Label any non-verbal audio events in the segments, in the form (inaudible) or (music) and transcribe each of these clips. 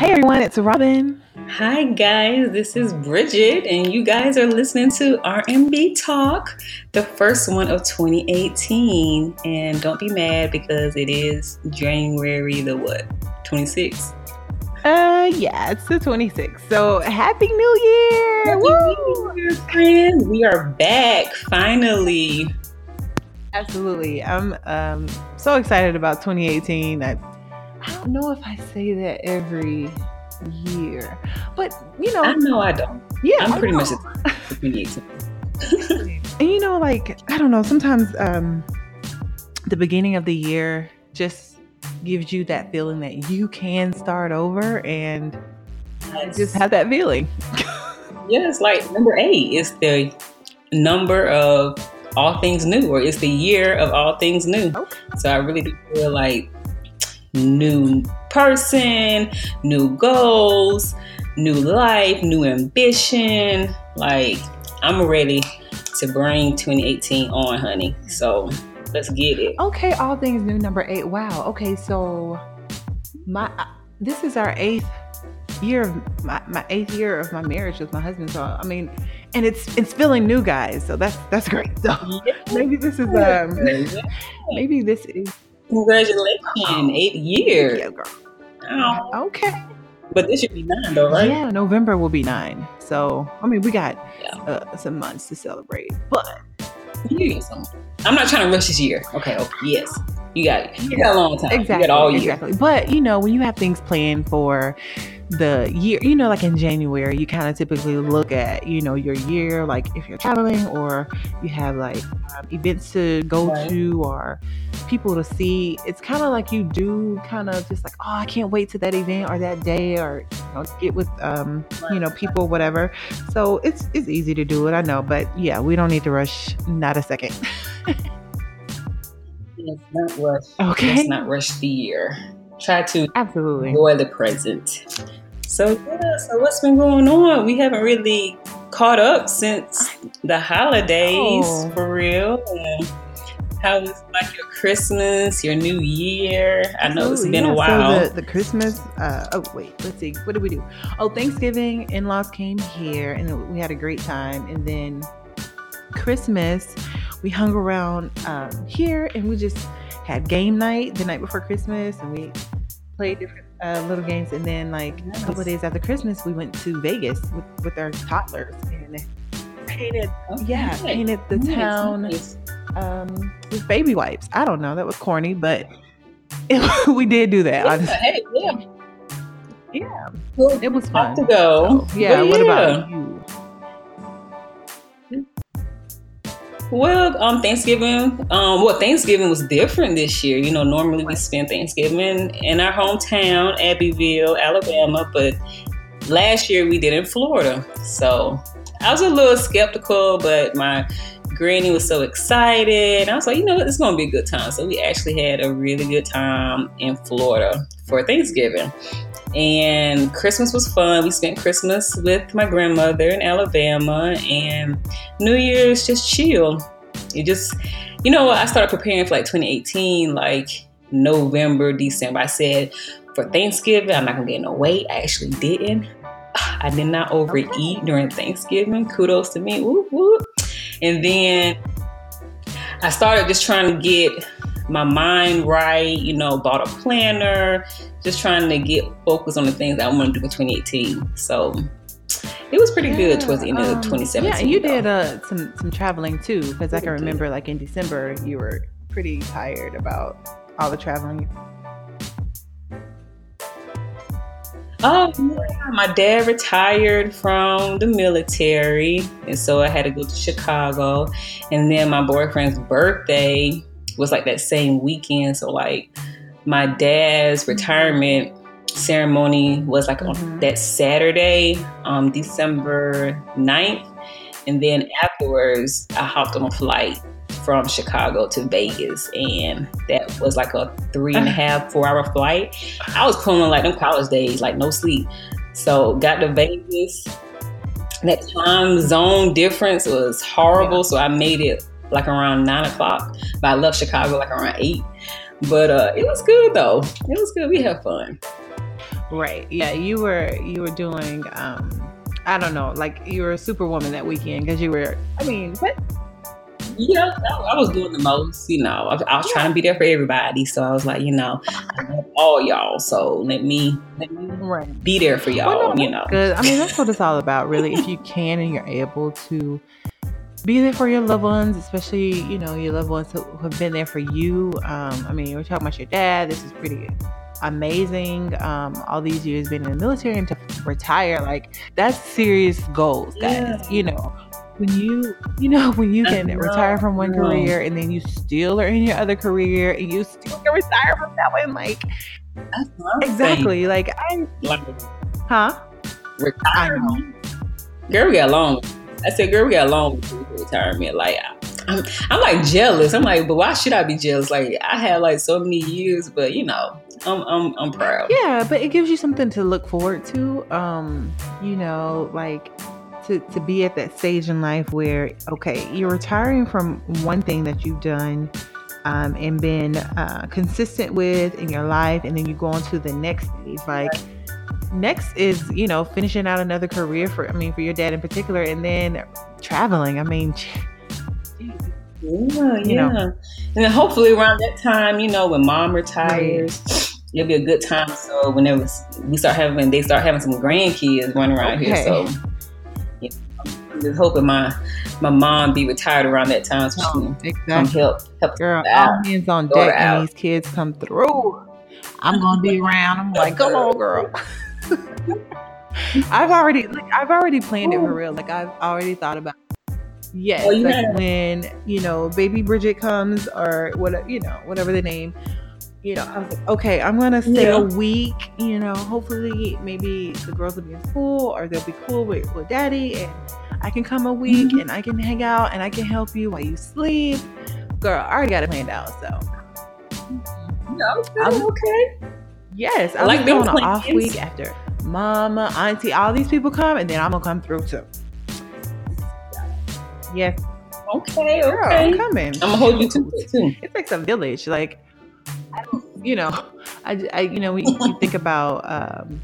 Hey everyone, it's Robin. Hi guys, this is Bridget, and you guys are listening to R&B Talk, the first one of 2018. And don't be mad because it is January the what? 26th. Uh, yeah, it's the 26th. So happy New Year! Happy New Year, friends! We are back finally. Absolutely, I'm um so excited about 2018. I, I don't know if I say that every year, but you know, I know I don't. Yeah, I'm I pretty know. much 2018. (laughs) and you know, like I don't know, sometimes um the beginning of the year just gives you that feeling that you can start over and just have that feeling. Yeah, it's like number eight is the number of all things new, or it's the year of all things new. Okay. So I really do feel like new person, new goals, new life, new ambition. Like I'm ready to bring 2018 on, honey. So let's get it. Okay, all things new number 8. Wow. Okay, so my uh, this is our 8th year of my, my 8th year of my marriage with my husband. So I mean, and it's it's feeling new guys. So that's that's great. So (laughs) maybe this is um (laughs) maybe this is Congratulations, eight years. yeah, girl. Oh, Okay. but this should be nine, though, right? Yeah, November will be 9. So, I mean, we got Yeah. uh, some months to celebrate. But You get some. I'm not trying to rush this year. Okay. okay yes. You got. You got a long time. Exactly. You got all year. Exactly. But you know, when you have things planned for the year, you know, like in January, you kind of typically look at, you know, your year, like if you're traveling or you have like um, events to go Right. to or people to see. It's kind of like you do kind of just like, oh, I can't wait to that event or that day or you know, get with, um, you know, people, whatever. So it's it's easy to do it, I know, but yeah, we don't need to rush, not a second. (laughs) Let's not rush. Okay. Let's not rush the year. Try to Absolutely. enjoy the present. So yeah. So what's been going on? We haven't really caught up since the holidays, Oh. for real. And how was like your Christmas, your New Year? I know it's been yeah. a while. So the, the Christmas. Uh, oh wait, let's see. What did we do? Oh, Thanksgiving. In laws came here, and we had a great time. And then Christmas, we hung around um, here, and we just had game night the night before Christmas, and we played different uh, little games. And then like a couple of days after Christmas, we went to Vegas with, with our toddlers and painted. Okay. Yeah, painted the Nice, town nice. um, with baby wipes. I don't know. That was corny, but (laughs) we did do that. Yeah, hey, yeah. Yeah, Well, it was fun. to go. So, yeah. But What about you? Well, um, Thanksgiving, um, well, Thanksgiving was different this year. You know, normally we spend Thanksgiving in our hometown, Abbeville, Alabama, but last year we did in Florida. So I was a little skeptical, but my granny was so excited. I was like, you know what, it's gonna be a good time. So we actually had a really good time in Florida for Thanksgiving. And Christmas was fun. We spent Christmas with my grandmother in Alabama, and New Year's just chill. You just, you know, I started preparing for like 2018, like November, December. I said for Thanksgiving, I'm not gonna get no weight. I actually didn't. (sighs) I did not overeat during Thanksgiving. Kudos to me. Whoop, whoop. And then I started just trying to get my mind right, you know, bought a planner, just trying to get focused on the things that I want to do in 2018. So it was pretty good towards the end of um, 2017. Yeah, and you though. did uh, some some traveling too, because I can remember like in December you were pretty tired about all the traveling. Oh, yeah. My dad retired from the military, and so I had to go to Chicago. And then my boyfriend's birthday was like that same weekend. So, like, my dad's retirement ceremony was like on Mhm. that Saturday, um, December 9th. And then afterwards, I hopped on a flight from Chicago to Vegas, and that was like a three and a half, four hour flight. I was pulling like them college days, like no sleep. So got to Vegas. That time zone difference was horrible, so I made it like around nine o'clock. But I left Chicago like around eight. But uh, it was good though. It was good. We had fun. Right. Yeah, you were you were doing um I don't know, like you were a superwoman that weekend because you were I mean, but yeah, I, was doing the most. You know, I, I was trying to be there for everybody, so I was like, you know, all y'all. So let me let me right. be there for y'all. Well, no, you know, good. I mean, that's what it's all about, really. if you can and you're able to be there for your loved ones, especially you know your loved ones who have been there for you. Um, I mean, we're talking about your dad. This is pretty amazing. Um, all these years being in the military and to retire, like that's serious goals, guys. Yeah. You know, when you you know (laughs) when you can retire from one career and then you still are in your other career and you still can retire from that one like exactly like i like, huh retirement girl we got long i said girl we got long retirement like I'm, I'm like jealous i'm like but why should i be jealous like i had like so many years but you know I'm, I'm I'm proud. Yeah, but it gives you something to look forward to. Um, you know, like to, to be at that stage in life where, okay, you're retiring from one thing that you've done um, and been uh, consistent with in your life, and then you go on to the next stage. Like, next is, you know, finishing out another career for, I mean, for your dad in particular, and then traveling. I mean, yeah, you yeah. Know. And then hopefully around that time, you know, when mom retires, it'll be a good time. So whenever we start having, they start having some grandkids running around okay. here. So I'm just hoping my my mom be retired around that time so she exactly. come help help Girl, all hands on deck and these kids come through. I'm gonna be around. I'm like, come on, girl. (laughs) I've already like I've already planned it for real. Like I've already thought about Yes, oh, like when you know baby Bridget comes or what you know whatever the name, you know, I was like, okay, I'm gonna stay yeah. a week. You know, hopefully maybe the girls will be in school or they'll be cool with, with daddy, and I can come a week mm-hmm. and I can hang out and I can help you while you sleep. Girl, I already got it planned out. So, no, I'm okay. Yes, I like going on off week after mama, auntie, all these people come, and then I'm gonna come through too. Yes. Okay, okay. I'm coming. I'm gonna hold you to it too. It takes a village. Like you know, I, I you know, we, we think about, um,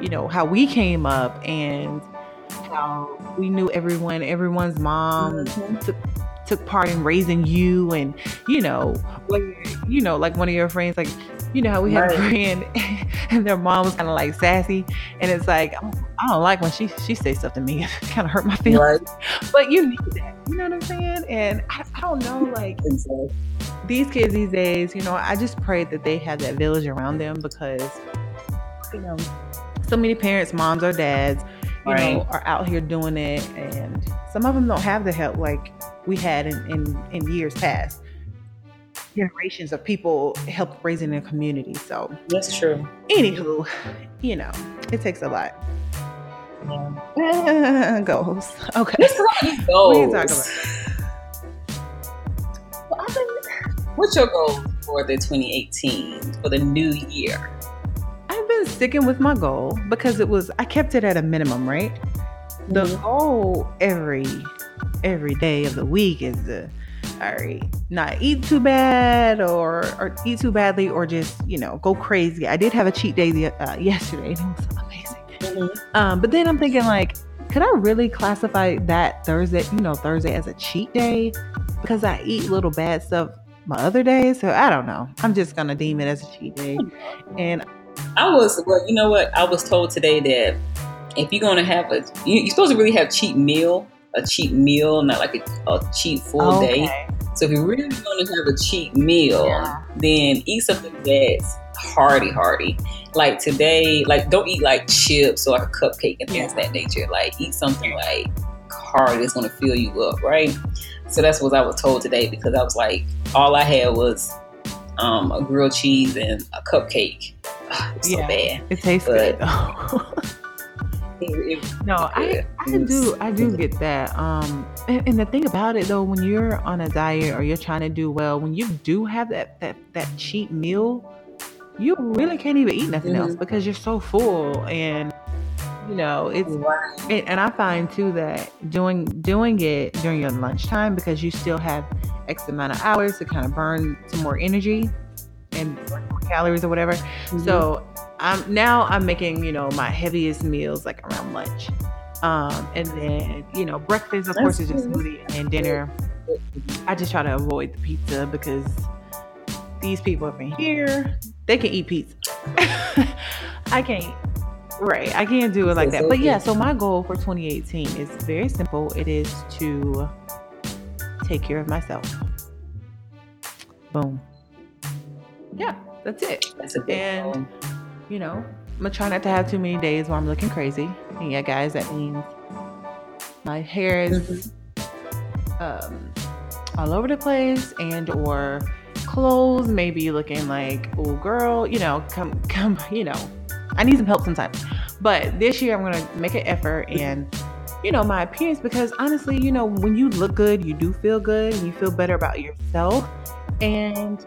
you know, how we came up and how we knew everyone, everyone's mom mm-hmm. took took part in raising you, and you know, like you know, like one of your friends, like you know how we had right. a friend (laughs) and their mom was kind of like sassy, and it's like I don't like when she she says stuff to me, (laughs) it kind of hurt my feelings. Right. (laughs) But you need that, you know what I'm saying? And I, I don't know, like exactly. these kids these days, you know, I just pray that they have that village around them because you know, so many parents, moms or dads, you right. know, are out here doing it, and some of them don't have the help like we had in in, in years past generations of people help raising a community. So that's true. Anywho, you know, it takes a lot. Yeah. (laughs) goals. Okay. Goals. Can talk about. (laughs) Well, think, what's your goal for the 2018 for the new year? I've been sticking with my goal because it was I kept it at a minimum, right? The mm-hmm. goal every every day of the week is to all right, not eat too bad or or eat too badly or just you know go crazy. I did have a cheat day the, uh, yesterday and (laughs) it was amazing. Mm-hmm. Um, but then I'm thinking like, could I really classify that Thursday, you know, Thursday as a cheat day because I eat little bad stuff my other days? So I don't know. I'm just gonna deem it as a cheat day. And I was well, you know what? I was told today that if you're gonna have a, you, you're supposed to really have cheat meal a cheap meal, not like a, a cheap full okay. day. So if you're really going to have a cheap meal, yeah. then eat something that's hearty, hearty. Like today, like don't eat like chips or like a cupcake and things yeah. that nature. Like eat something like hearty that's going to fill you up, right? So that's what I was told today because I was like, all I had was um, a grilled cheese and a cupcake. (sighs) Oh, it yeah, so bad. It tastes but, good. (laughs) no, I, I do I do get that. Um, and, and, the thing about it though, when you're on a diet or you're trying to do well, when you do have that that that cheat meal, you really can't even eat nothing mm-hmm. else because you're so full and you know it's and, and, i find too that doing doing it during your lunchtime because you still have x amount of hours to kind of burn some more energy and calories or whatever mm-hmm. so I'm now I'm making you know my heaviest meals like around lunch, um, and then you know breakfast of That's course is just smoothie, and dinner. I just try to avoid the pizza because these people up in here they can eat pizza. (laughs) I can't. Right, I can't do it like that. But yeah, so my goal for 2018 is very simple. It is to take care of myself. Boom. Yeah, that's it. That's and you know, I'm gonna try not to have too many days where I'm looking crazy. And yeah, guys, that means my hair is mm-hmm. um, all over the place, and or clothes maybe looking like, oh girl, you know, come come, (laughs) you know, I need some help sometimes. But this year I'm gonna make an effort and you know my appearance because honestly, you know, when you look good, you do feel good and you feel better about yourself. And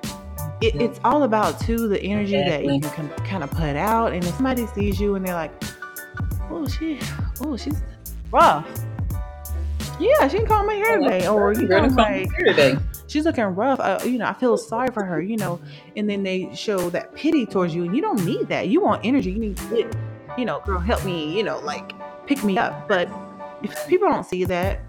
it, it's all about too the energy exactly. that you can kind of put out. And if somebody sees you and they're like, "Oh, she, oh, she's rough," yeah, she can call my hair today, or you know, like today. she's looking rough. Uh, you know, I feel sorry for her. You know, and then they show that pity towards you, and you don't need that. You want energy. You need, you know, girl, help me. You know, like pick me up. But if people don't see that,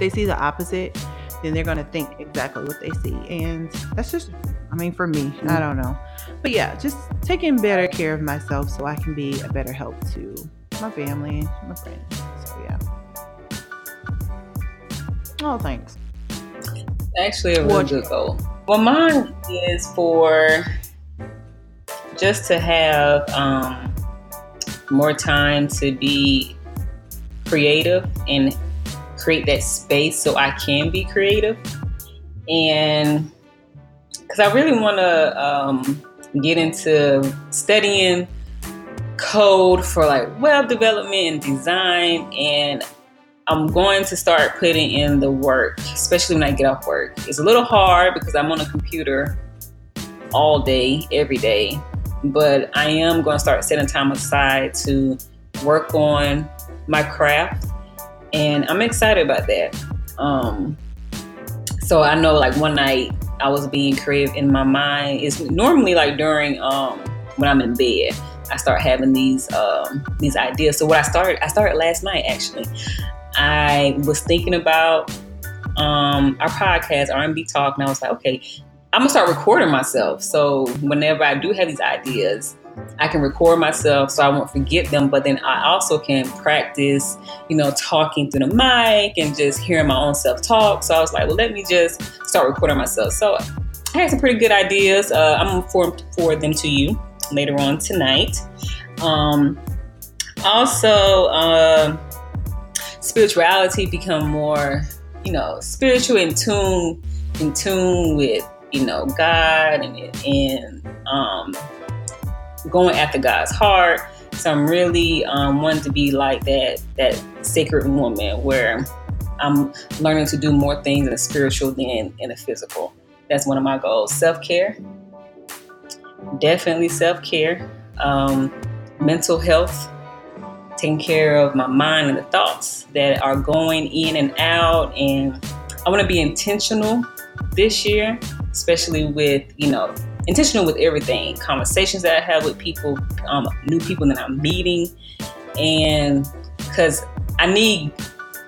they see the opposite then they're going to think exactly what they see. And that's just, I mean, for me, I don't know. But yeah, just taking better care of myself so I can be a better help to my family, my friends. So yeah. Oh, thanks. Actually, a really good goal. Well, mine is for just to have um, more time to be creative and create that space so I can be creative. And because I really want to um, get into studying code for like web development and design. And I'm going to start putting in the work, especially when I get off work. It's a little hard because I'm on a computer all day, every day. But I am going to start setting time aside to work on my craft and I'm excited about that. Um, so I know like one night I was being creative in my mind. It's normally like during um, when I'm in bed, I start having these um, these ideas. So what I started, I started last night actually. I was thinking about um, our podcast, R&B Talk, and I was like, okay, I'm gonna start recording myself. So whenever I do have these ideas, I can record myself so I won't forget them, but then I also can practice, you know, talking through the mic and just hearing my own self talk. So I was like, well, let me just start recording myself. So I had some pretty good ideas. Uh, I'm to forward, forward them to you later on tonight. Um, also, uh, spirituality become more, you know, spiritual in tune, in tune with, you know, God and, and um, going after God's heart. So I'm really um, wanting to be like that that sacred woman where I'm learning to do more things in the spiritual than in the physical. That's one of my goals. Self care, definitely self care. Um, mental health, taking care of my mind and the thoughts that are going in and out. And I want to be intentional this year, especially with you know intentional with everything conversations that I have with people, um, new people that I'm meeting, and because I need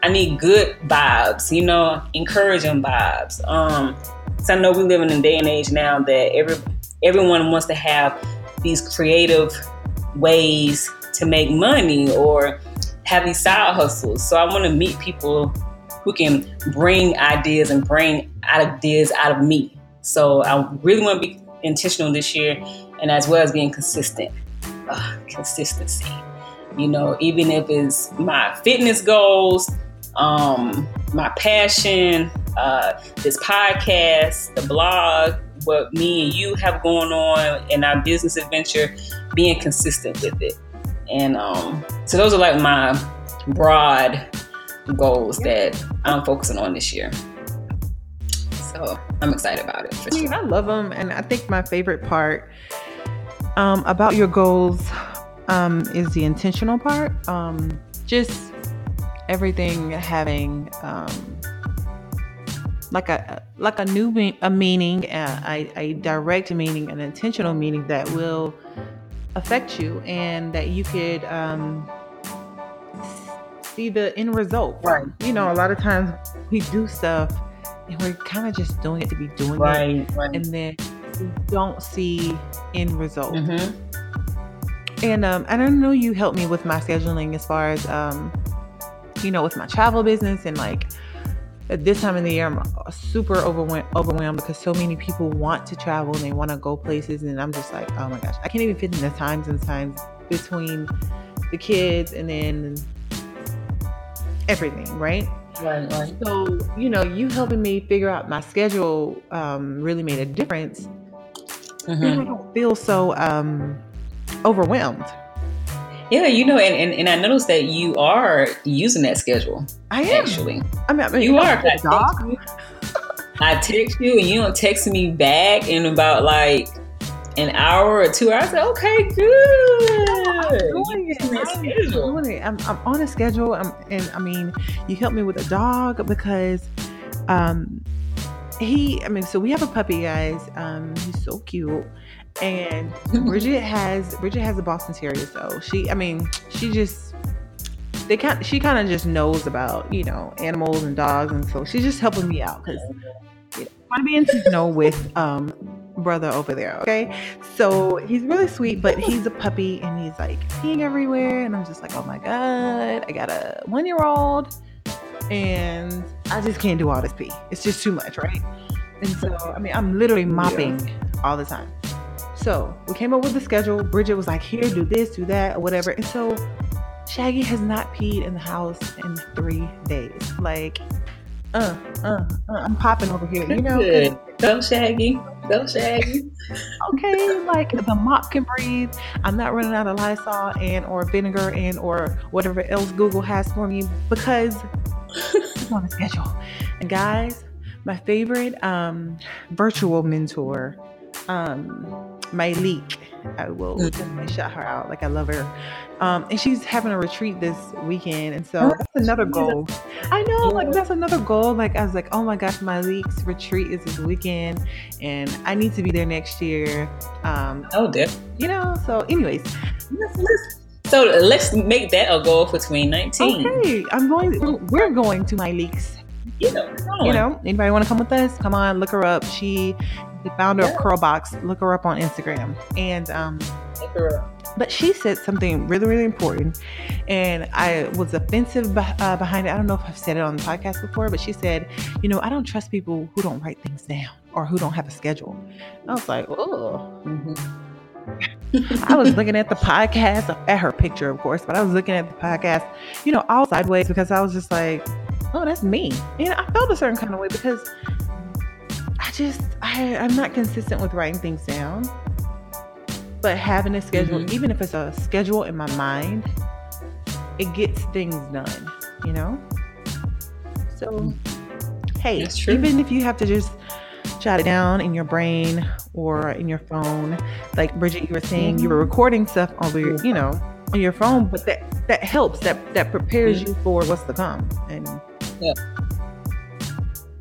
I need good vibes, you know, encouraging vibes. Um, so I know we live in a day and age now that every everyone wants to have these creative ways to make money or have these side hustles. So I want to meet people who can bring ideas and bring ideas out of me. So I really want to be intentional this year, and as well as being consistent. Uh, consistency. You know, even if it's my fitness goals, um, my passion, uh, this podcast, the blog, what me and you have going on in our business adventure, being consistent with it. And um, so those are like my broad goals that I'm focusing on this year. So I'm excited about it. I mean, sure. I love them, and I think my favorite part um, about your goals um, is the intentional part. Um, just everything having um, like a like a new a meaning, a, a direct meaning, an intentional meaning that will affect you and that you could um, see the end result. Right. You know, a lot of times we do stuff and we're kind of just doing it to be doing Right. it, Right. and then we don't see end result. Mhm. And um, I don't know you helped me with my scheduling as far as um, you know, with my travel business and like at this time of the year, I'm super overwhelmed, overwhelmed because so many people want to travel and they want to go places, and I'm just like, oh my gosh, I can't even fit in the times and times between the kids and then everything, right? Right. Right. So you know, you helping me figure out my schedule um, really made a difference. Mhm. I don't feel so um, overwhelmed. Yeah, you know, and, and, and I noticed that you are using that schedule, I am. actually. I mean, I mean, You know, are. I text, you, I text you and you don't text me back in about like an hour or two hours. I said, okay, good. doing it. Using that I'm doing. I'm, I'm on a schedule. I'm, and I mean, you helped me with a dog because um, he, I mean, so we have a puppy, guys. Um, he's so cute. And (laughs) Bridget has Bridget has a Boston Terrier, so she, I mean, she just they kind she kind of just knows about you know animals and dogs, and so she's just helping me out because you know, I want to be in snow with um brother over there. Okay, so he's really sweet, but he's a puppy and he's like peeing everywhere, and I'm just like, oh my god, I got a one year old, and I just can't do all this pee. It's just too much, right? And so I mean, I'm literally mopping all the time. So we came up with the schedule. Bridget was like, here, do this, do that, or whatever. And so Shaggy has not peed in the house in three days. Like, uh, uh, uh I'm popping over here, you know, Good. Go Shaggy. Go okay, like the mop can breathe. I'm not running out of Lysol and or vinegar and or whatever else Google has for me because on a schedule. And guys, my favorite um, virtual mentor, um, Myleik. I will Mm. definitely shout her out. Like I love her. Um, and she's having a retreat this weekend, and so that's another goal. I know, like that's another goal. Like I was like, oh my gosh, Myleik's retreat is this weekend, and I need to be there next year. Um, Oh, definitely. you know. So, anyways, So let's make that a goal for 2019. okay, I'm going. We're going to Myleik's. You know. You know, anybody want to come with us? Come on, look her up. She, the founder Yeah. of Curlbox. Look her up on Instagram. And um, Take her up. but she said something really, really important, and I was offensive uh, behind it. I don't know if I've said it on the podcast before, but she said, you know, I don't trust people who don't write things down or who don't have a schedule. I was like, oh. Mhm. I was (laughs) looking at the podcast at her picture, of course, but I was looking at the podcast, you know, all sideways because I was just like, oh, that's me. And I felt a certain kind of way because I just I, I'm not consistent with writing things down. But having a schedule, Mhm. even if it's a schedule in my mind, it gets things done, you know? So hey, even if you have to just jot it down in your brain or in your phone, like Bridget, you were saying, you were recording stuff on your, you know, on your phone, but that that helps. That that prepares you for what's to come. And yeah.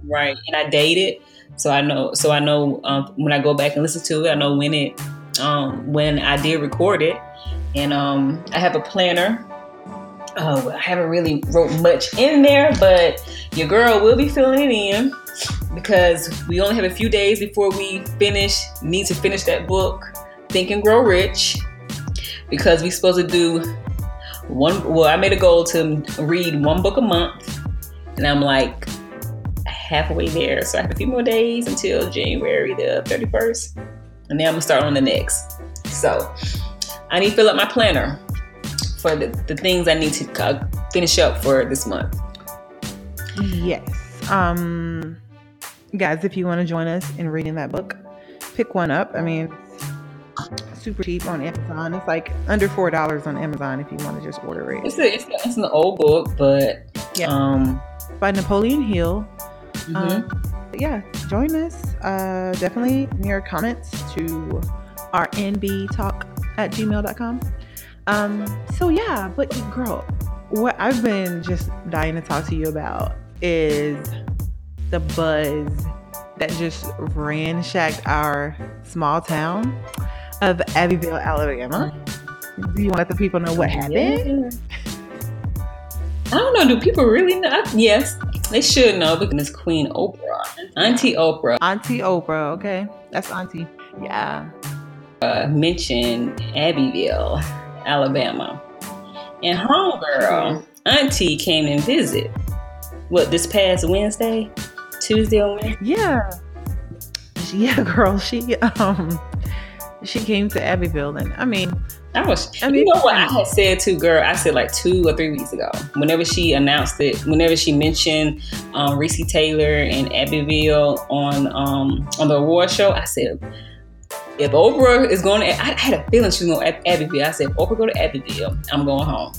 Right. And I dated, so I know. So I know um, when I go back and listen to it, I know when it, um, when I did record it, and um, I have a planner. Oh, I haven't really wrote much in there, but your girl will be filling it in because we only have a few days before we finish. Need to finish that book, Think and Grow Rich, because we're supposed to do one. Well, I made a goal to read one book a month, and I'm like halfway there. So I have a few more days until January the 31st. And then I'm gonna start on the next. So I need to fill up my planner for the, the things I need to uh, finish up for this month. yes, um, guys, if you want to join us in reading that book, pick one up. I mean, super cheap on Amazon. It's like under four dollars on Amazon if you want to just order it. It's, a, it's, a, it's an old book, but Yeah. um, by Napoleon Hill. Mhm. Um, yeah, join us. Uh, definitely in your comments to rnbtalk at gmail.com. Um, so yeah, but girl, what I've been just dying to talk to you about is the buzz that just ransacked our small town. of Abbeville, Alabama. Do you want to let the people know what happened? I don't know. Do people really know? Yes, they should know because it's Queen Oprah, Auntie Oprah. Auntie Oprah. Okay, that's Auntie. Yeah. Uh, mentioned Abbeville, Alabama, and homegirl Auntie came and visit. What this past Wednesday, Tuesday or Wednesday? Yeah. (laughs) Yeah, girl. She um she came to Abbeville, and I mean, I was. I mean, you know what I had said to girl? I said like two or three weeks ago. Whenever she announced it, whenever she mentioned um, Recy Taylor and Abbeville on um, on the award show, I said, if Oprah is going to, I had a feeling she was going to Abbeville. I said, if Oprah go to Abbeville, I'm going home.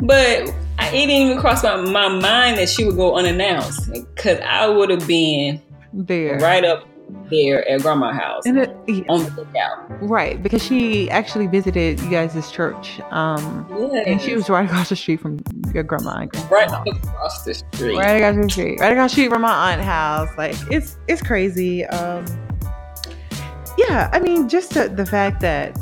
But I, it didn't even cross my, my mind that she would go unannounced because I would have been there right up there at grandma's house it, yeah. on the lookout. Right, because she actually visited you guys' church. Um yes. and she was right across the street from your grandma. Right across the street. Right across the street. Right across the street from my aunt house. Like it's it's crazy. Um yeah, I mean just the, the fact that,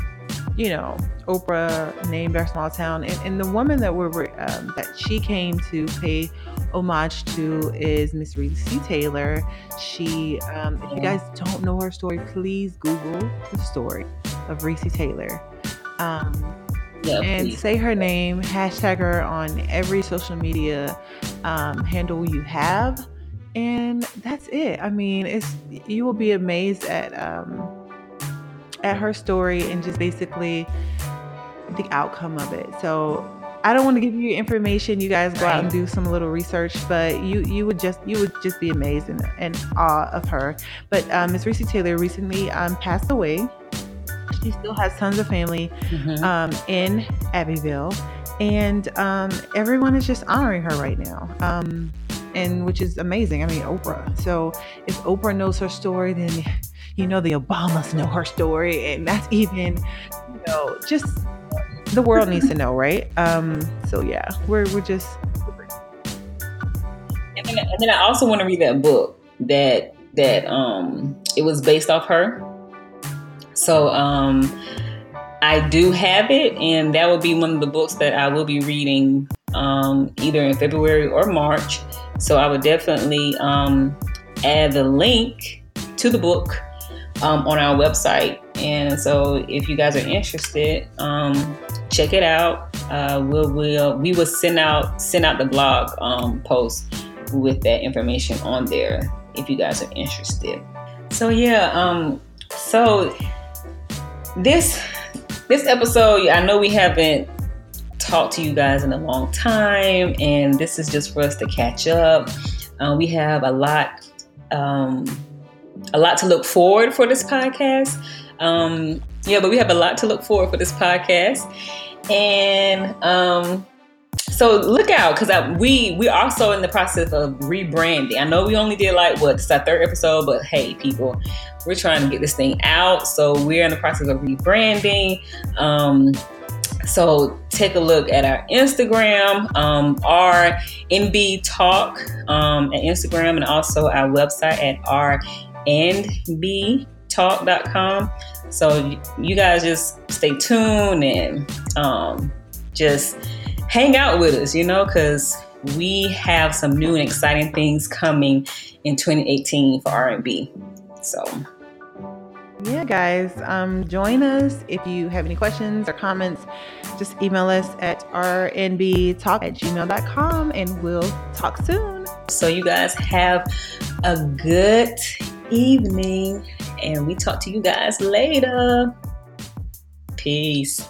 you know, Oprah named our small town and, and the woman that we're um, that she came to pay homage to is Miss Recy Taylor. She, um, if you guys don't know her story, please Google the story of Recy Taylor. Um, yeah, and please. say her name, hashtag her on every social media um, handle you have, and that's it. I mean, it's you will be amazed at um, at her story and just basically the outcome of it. So I don't want to give you information. You guys go out and do some little research, but you you would just you would just be amazed and, and awe of her. But um, Miss Recy Taylor recently um, passed away. She still has tons of family mm-hmm. um, in Abbeville, and um, everyone is just honoring her right now. Um, and which is amazing. I mean, Oprah. So if Oprah knows her story, then you know the Obamas know her story, and that's (laughs) even you know just the world needs to know, right? Um, so yeah, we're we're just. And then, and then I also want to read that book that that um it was based off her. So um I do have it, and that will be one of the books that I will be reading um, either in February or March. So I would definitely um, add the link to the book um, on our website. And so if you guys are interested, um, check it out. Uh, we'll, we'll we will send out send out the blog um, post with that information on there if you guys are interested. So yeah, um, so this this episode, I know we haven't talked to you guys in a long time, and this is just for us to catch up. Uh, we have a lot, um, a lot to look forward for this podcast. Um, yeah, but we have a lot to look forward for this podcast, and um, so look out because we we also in the process of rebranding. I know we only did like what it's our third episode, but hey, people, we're trying to get this thing out. So we're in the process of rebranding. Um, so take a look at our Instagram, um, our NB Talk um, at Instagram, and also our website at rnbtalk.com. So you guys just stay tuned and um, just hang out with us, you know, because we have some new and exciting things coming in 2018 for R&B. So yeah guys um, join us if you have any questions or comments just email us at rnbtalk at gmail.com and we'll talk soon so you guys have a good evening and we talk to you guys later. Peace.